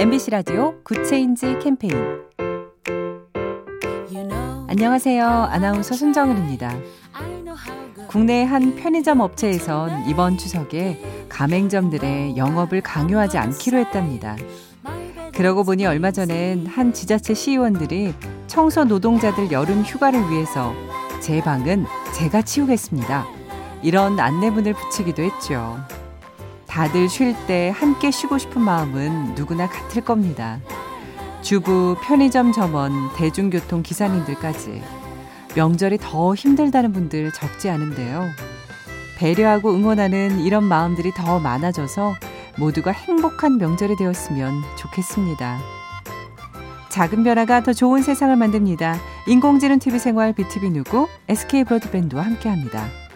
MBC 라디오 Good Change 캠페인 안녕하세요. 아나운서 손정은입니다. 국내 한 편의점 업체에선 이번 추석에 가맹점들의 영업을 강요하지 않기로 했답니다. 그러고 보니 얼마 전엔 한 지자체 시의원들이 청소 노동자들 여름 휴가를 위해서 제 방은 제가 치우겠습니다. 이런 안내문을 붙이기도 했죠. 다들 쉴 때 함께 쉬고 싶은 마음은 누구나 같을 겁니다. 주부, 편의점 점원, 대중교통 기사님들까지 명절이 더 힘들다는 분들 적지 않은데요. 배려하고 응원하는 이런 마음들이 더 많아져서 모두가 행복한 명절이 되었으면 좋겠습니다. 작은 변화가 더 좋은 세상을 만듭니다. 인공지능 TV 생활 BTV 누구 SK 브로드밴드와 함께합니다.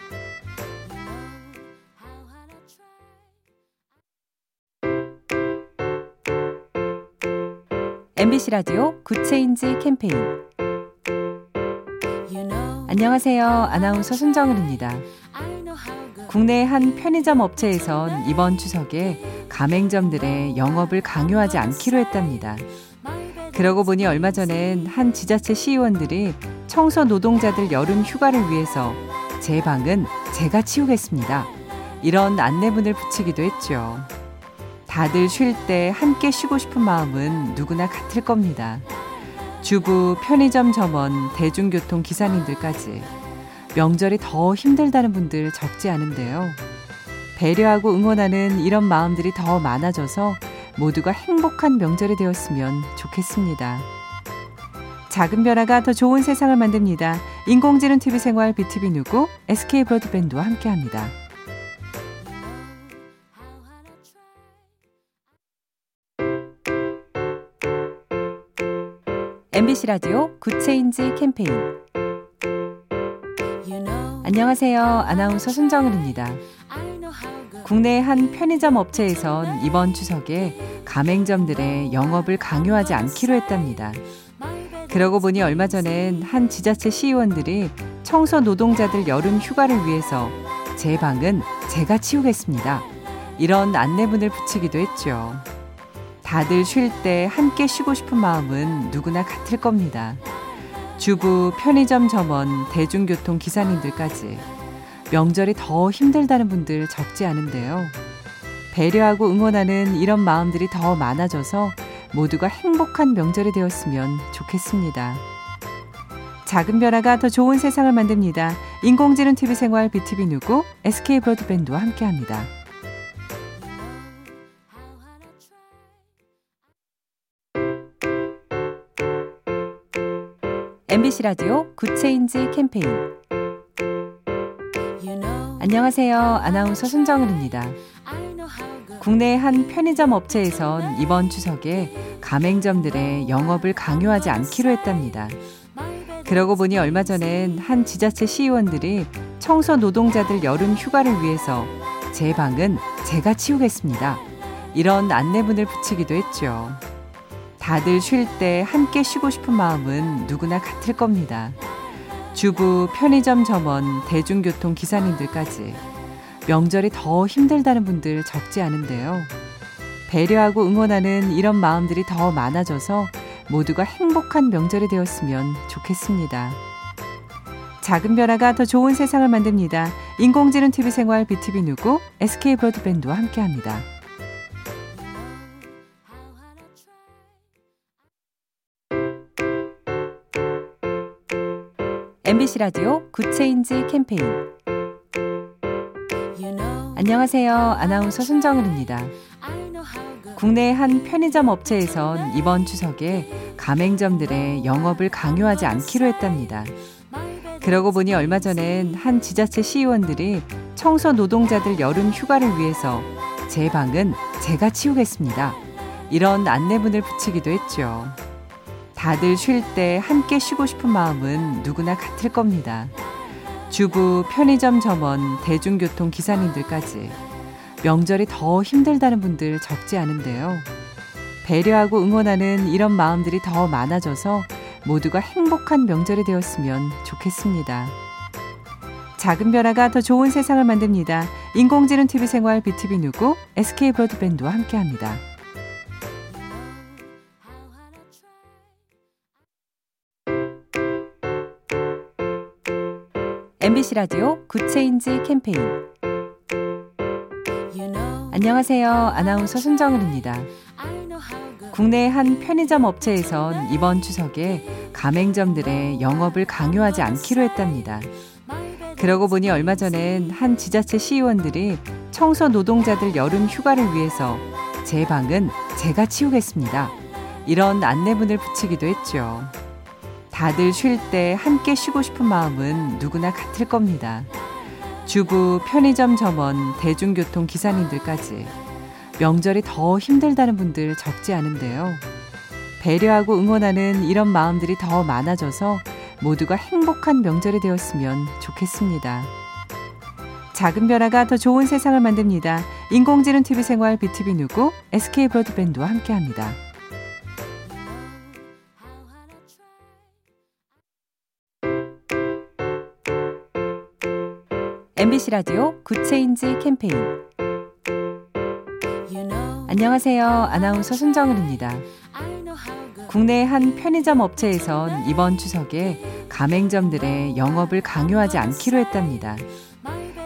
MBC 라디오 Good Change 캠페인 안녕하세요. 아나운서 손정은입니다. 국내 한 편의점 업체에선 이번 추석에 가맹점들의 영업을 강요하지 않기로 했답니다. 그러고 보니 얼마 전엔 한 지자체 시의원들이 청소 노동자들 여름 휴가를 위해서 제 방은 제가 치우겠습니다. 이런 안내문을 붙이기도 했죠. 다들 쉴 때 함께 쉬고 싶은 마음은 누구나 같을 겁니다. 주부, 편의점 점원, 대중교통 기사님들까지 명절이 더 힘들다는 분들 적지 않은데요. 배려하고 응원하는 이런 마음들이 더 많아져서 모두가 행복한 명절이 되었으면 좋겠습니다. 작은 변화가 더 좋은 세상을 만듭니다. 인공지능 TV 생활 BTV 누구 SK 브로드밴드와 함께합니다. MBC 라디오 Good Change 캠페인 안녕하세요. 아나운서 손정은입니다. 국내 한 편의점 업체에선 이번 추석에 가맹점들의 영업을 강요하지 않기로 했답니다. 그러고 보니 얼마 전엔 한 지자체 시의원들이 청소 노동자들 여름 휴가를 위해서 제 방은 제가 치우겠습니다. 이런 안내문을 붙이기도 했죠. 다들 쉴 때 함께 쉬고 싶은 마음은 누구나 같을 겁니다. 주부, 편의점 점원, 대중교통 기사님들까지 명절이 더 힘들다는 분들 적지 않은데요. 배려하고 응원하는 이런 마음들이 더 많아져서 모두가 행복한 명절이 되었으면 좋겠습니다. 작은 변화가 더 좋은 세상을 만듭니다. 인공지능 TV 생활 BTV 누구 SK 브로드밴드와 함께합니다. MBC 라디오 Good Change 캠페인 안녕하세요. 아나운서 손정은입니다. 국내 한 편의점 업체에선 이번 추석에 가맹점들의 영업을 강요하지 않기로 했답니다. 그러고 보니 얼마 전엔 한 지자체 시의원들이 청소 노동자들 여름 휴가를 위해서 제 방은 제가 치우겠습니다. 이런 안내문을 붙이기도 했죠. 다들 쉴 때 함께 쉬고 싶은 마음은 누구나 같을 겁니다. 주부, 편의점 점원, 대중교통 기사님들까지 명절이 더 힘들다는 분들 적지 않은데요. 배려하고 응원하는 이런 마음들이 더 많아져서 모두가 행복한 명절이 되었으면 좋겠습니다. 작은 변화가 더 좋은 세상을 만듭니다. 인공지능 TV 생활 BTV 누구 SK 브로드밴드와 함께합니다. MBC 라디오 Good Change 캠페인 안녕하세요. 아나운서 손정은입니다. 국내 한 편의점 업체에선 이번 추석에 가맹점들의 영업을 강요하지 않기로 했답니다. 그러고 보니 얼마 전엔 한 지자체 시의원들이 청소 노동자들 여름 휴가를 위해서 제 방은 제가 치우겠습니다. 이런 안내문을 붙이기도 했죠. 다들 쉴 때 함께 쉬고 싶은 마음은 누구나 같을 겁니다. 주부, 편의점 점원, 대중교통 기사님들까지 명절이 더 힘들다는 분들 적지 않은데요. 배려하고 응원하는 이런 마음들이 더 많아져서 모두가 행복한 명절이 되었으면 좋겠습니다. 작은 변화가 더 좋은 세상을 만듭니다. 인공지능 TV 생활 BTV 누구 SK 브로드밴드와 함께합니다. MBC 라디오 Good Change 캠페인 안녕하세요. 아나운서 손정은입니다. 국내 한 편의점 업체에선 이번 추석에 가맹점들의 영업을 강요하지 않기로 했답니다. 그러고 보니 얼마 전엔 한 지자체 시의원들이 청소 노동자들 여름 휴가를 위해서 제 방은 제가 치우겠습니다. 이런 안내문을 붙이기도 했죠. 다들 쉴 때 함께 쉬고 싶은 마음은 누구나 같을 겁니다. 주부, 편의점 점원, 대중교통 기사님들까지 명절이 더 힘들다는 분들 적지 않은데요. 배려하고 응원하는 이런 마음들이 더 많아져서 모두가 행복한 명절이 되었으면 좋겠습니다. 작은 변화가 더 좋은 세상을 만듭니다. 인공지능 TV 생활 BTV 누구 SK 브로드밴드와 함께합니다. MBC 라디오 Good Change 캠페인 안녕하세요. 아나운서 손정은입니다. 국내 한 편의점 업체에선 이번 추석에 가맹점들의 영업을 강요하지 않기로 했답니다.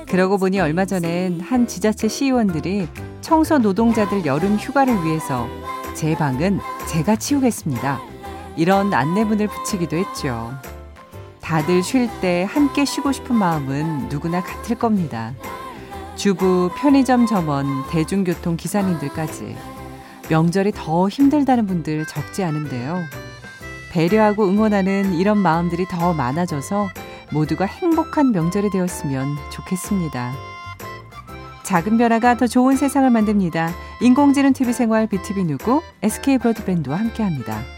그러고 보니 얼마 전엔 한 지자체 시의원들이 청소 노동자들 여름 휴가를 위해서 제 방은 제가 치우겠습니다. 이런 안내문을 붙이기도 했죠. 다들 쉴 때 함께 쉬고 싶은 마음은 누구나 같을 겁니다. 주부, 편의점 점원, 대중교통 기사님들까지 명절이 더 힘들다는 분들 적지 않은데요. 배려하고 응원하는 이런 마음들이 더 많아져서 모두가 행복한 명절이 되었으면 좋겠습니다. 작은 변화가 더 좋은 세상을 만듭니다. 인공지능 TV 생활 BTV 누구 SK 브로드밴드와 함께합니다.